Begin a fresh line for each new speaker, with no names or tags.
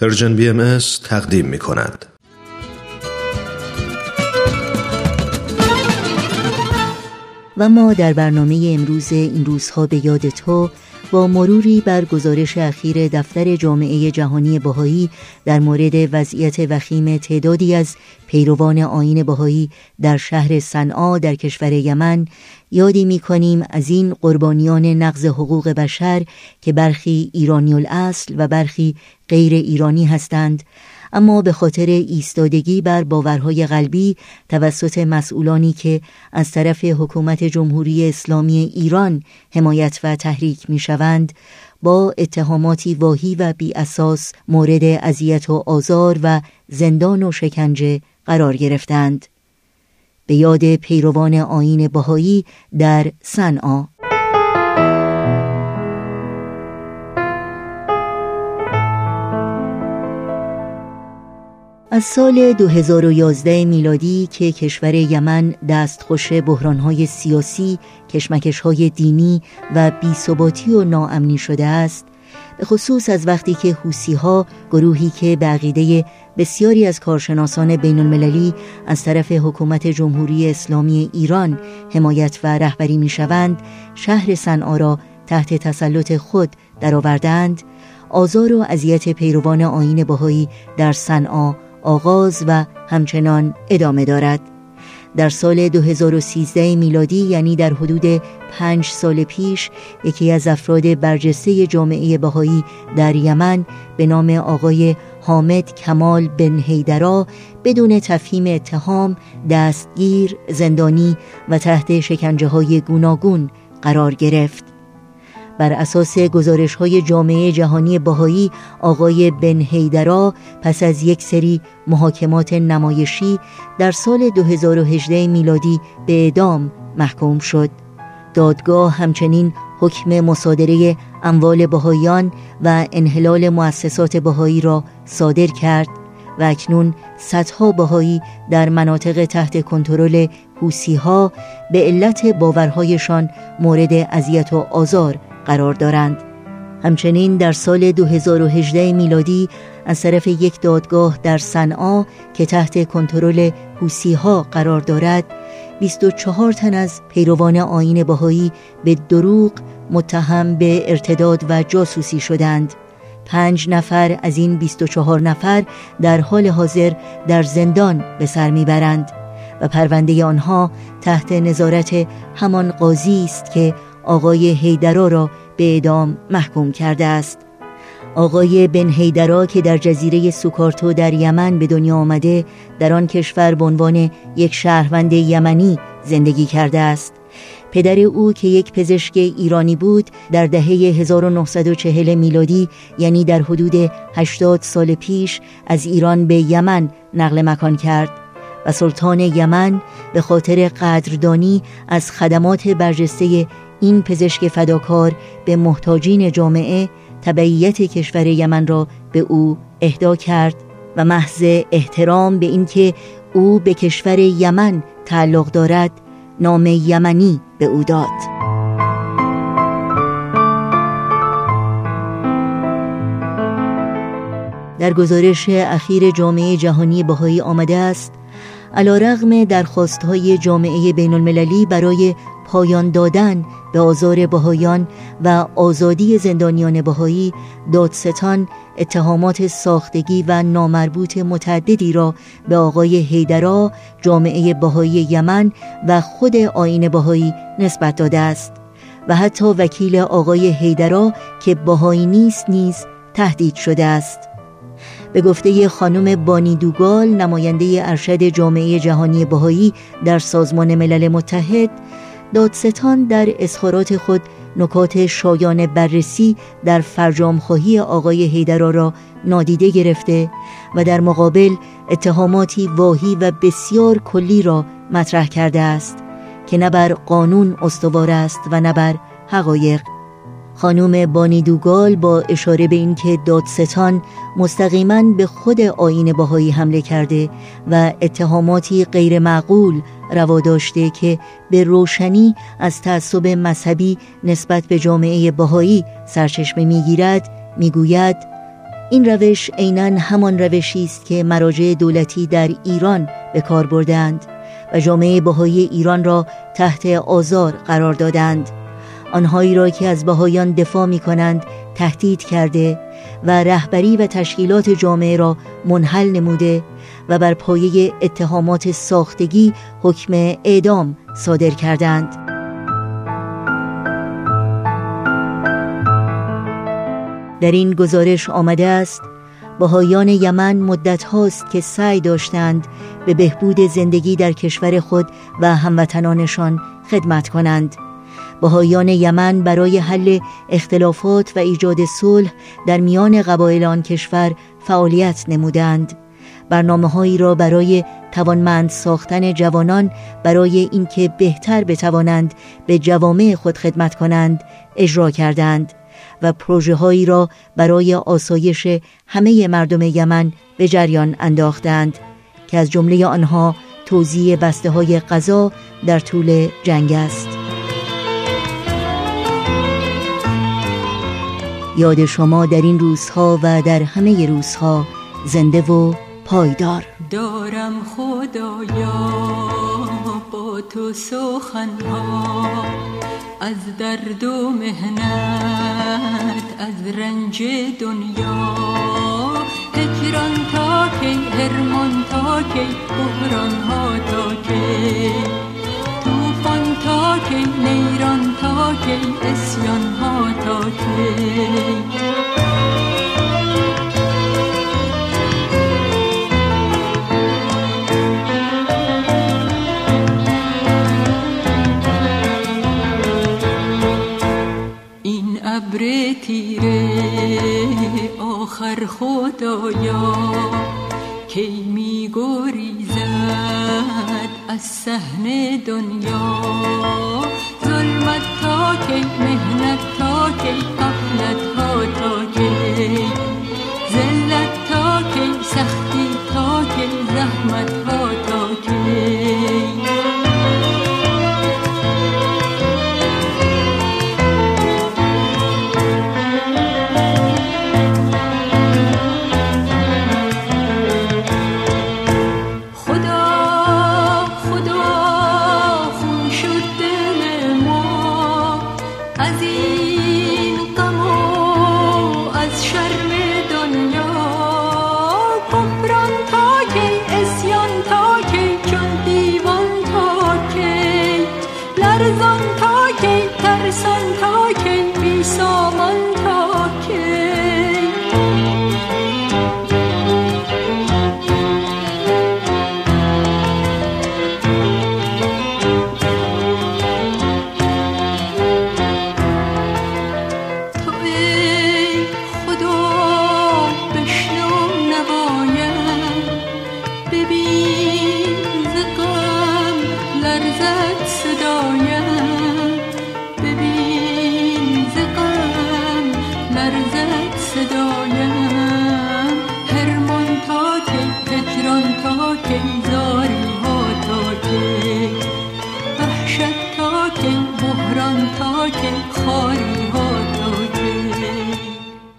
Persian BM تقدیم می کند.
و ما در برنامه امروز این روزها به یاد تو با مروری بر گزارش اخیر دفتر جامعه جهانی بهایی در مورد وضعیت وخیم تعدادی از پیروان آیین بهایی در شهر صنعا در کشور یمن یادی می کنیم از این قربانیان نقض حقوق بشر که برخی ایرانی الاصل و برخی غیر ایرانی هستند. اما به خاطر ایستادگی بر باورهای قلبی توسط مسئولانی که از طرف حکومت جمهوری اسلامی ایران حمایت و تحریک می شوند با اتهاماتی واهی و بی اساس مورد اذیت و آزار و زندان و شکنجه قرار گرفتند. به یاد پیروان آین بهایی در صنعا. از سال 2011 میلادی که کشور یمن دستخوش بحرانهای سیاسی، کشمکشهای دینی و بیثباتی و ناامنی شده است به خصوص از وقتی که حوسی ها گروهی که بقیده بسیاری از کارشناسان بین المللی از طرف حکومت جمهوری اسلامی ایران حمایت و رهبری می شوند شهر صنعا را تحت تسلط خود درآوردند آزار و اذیت پیروان آین بهایی در صنعا آغاز و همچنان ادامه دارد. در سال 2013 میلادی یعنی در حدود پنج سال پیش یکی از افراد برجسته جامعه بهایی در یمن به نام آقای حامد کمال بن هیدرا بدون تفهیم اتهام دستگیر زندانی و تحت شکنجه های گوناگون قرار گرفت. بر اساس گزارش های جامعه جهانی باهایی آقای بن هیدرا پس از یک سری محاکمات نمایشی در سال 2018 میلادی به اعدام محکوم شد. دادگاه همچنین حکم مصادره اموال بهاییان و انحلال مؤسسات بهایی را صادر کرد و اکنون صدها بهایی در مناطق تحت کنترل حوسی ها به علت باورهایشان مورد اذیت و آزار قرار دارند. همچنین در سال 2018 میلادی از طرف یک دادگاه در صنعا که تحت کنترل حوسی ها قرار دارد 24 تن از پیروان آین بهایی به دروغ متهم به ارتداد و جاسوسی شدند. پنج نفر از این 24 نفر در حال حاضر در زندان به سر می‌برند و پرونده آنها تحت نظارت همان قاضی است که آقای هیدرا را به اعدام محکوم کرده است. آقای بن هیدرا که در جزیره سوکارتو در یمن به دنیا آمده در آن کشور به عنوان یک شهروند یمنی زندگی کرده است. پدر او که یک پزشک ایرانی بود در دهه 1940 میلادی یعنی در حدود 80 سال پیش از ایران به یمن نقل مکان کرد و سلطان یمن به خاطر قدردانی از خدمات برجسته این پزشک فداکار به محتاجین جامعه تبعیت کشور یمن را به او اهدا کرد و محض احترام به اینکه او به کشور یمن تعلق دارد نام یمنی به او داد. در گزارش اخیر جامعه جهانی بهایی آمده است علا رغم درخواست های جامعه بین المللی برای پایان دادن به آزار بهایان و آزادی زندانیان بهایی دادستان اتهامات ساختگی و نامربوط متعددی را به آقای هیدرا جامعه بهایی یمن و خود آین بهایی نسبت داده است و حتی وکیل آقای هیدرا که بهایی نیست نیز تهدید شده است. به گفته خانم بانی دوگال نماینده ارشد جامعه جهانی بهایی در سازمان ملل متحد دادستان در اظهارات خود نکات شایان بررسی در فرجامخواهی آقای هیدرا را نادیده گرفته و در مقابل اتهاماتی واهی و بسیار کلی را مطرح کرده است که نه بر قانون استوار است و نه بر حقایق. خانم بانی دوگال با اشاره به اینکه دادستان مستقیما به خود آین باهایی حمله کرده و اتهاماتی غیر معقول روا داشته که به روشنی از تعصب مذهبی نسبت به جامعه باهایی سرچشمه می‌گیرد می‌گوید این روش عینا همان روشی است که مراجع دولتی در ایران به کار بردند و جامعه بهایی ایران را تحت آزار قرار دادند آنهایی را که از بهایان دفاع می کنند تهدید کرده و رهبری و تشکیلات جامعه را منحل نموده و بر پایه اتهامات ساختگی حکم اعدام صادر کردند. در این گزارش آمده است بهایان یمن مدت هاست که سعی داشتند به بهبود زندگی در کشور خود و هموطنانشان خدمت کنند. بهایان یمن برای حل اختلافات و ایجاد صلح در میان قبایل آن کشور فعالیت نمودند. برنامه هایی را برای توانمند ساختن جوانان برای اینکه بهتر بتوانند به جوامع خود خدمت کنند اجرا کردند و پروژه هایی را برای آسایش همه مردم یمن به جریان انداختند که از جمله آنها توزیع بسته های غذا در طول جنگ است. یاد شما در این روزها و در همه روزها زنده و پایدار.
دارم خدایا با تو سخنها از درد و مهنت از رنج دنیا. هجران تا کی هرمان تا کی بحران ها تا کی. توفان تا کی نیران تا کی اسیان ها تا کی آخر خدایا. از صحن دنیا. ظلمت تا کی مهنت تا کی غفلت ترسان تا کن بی سامان تا که. لرزد صدایم هرمان تا که تکران تا که زاری ها تا
که. وحشت تا که بحران تا که خاری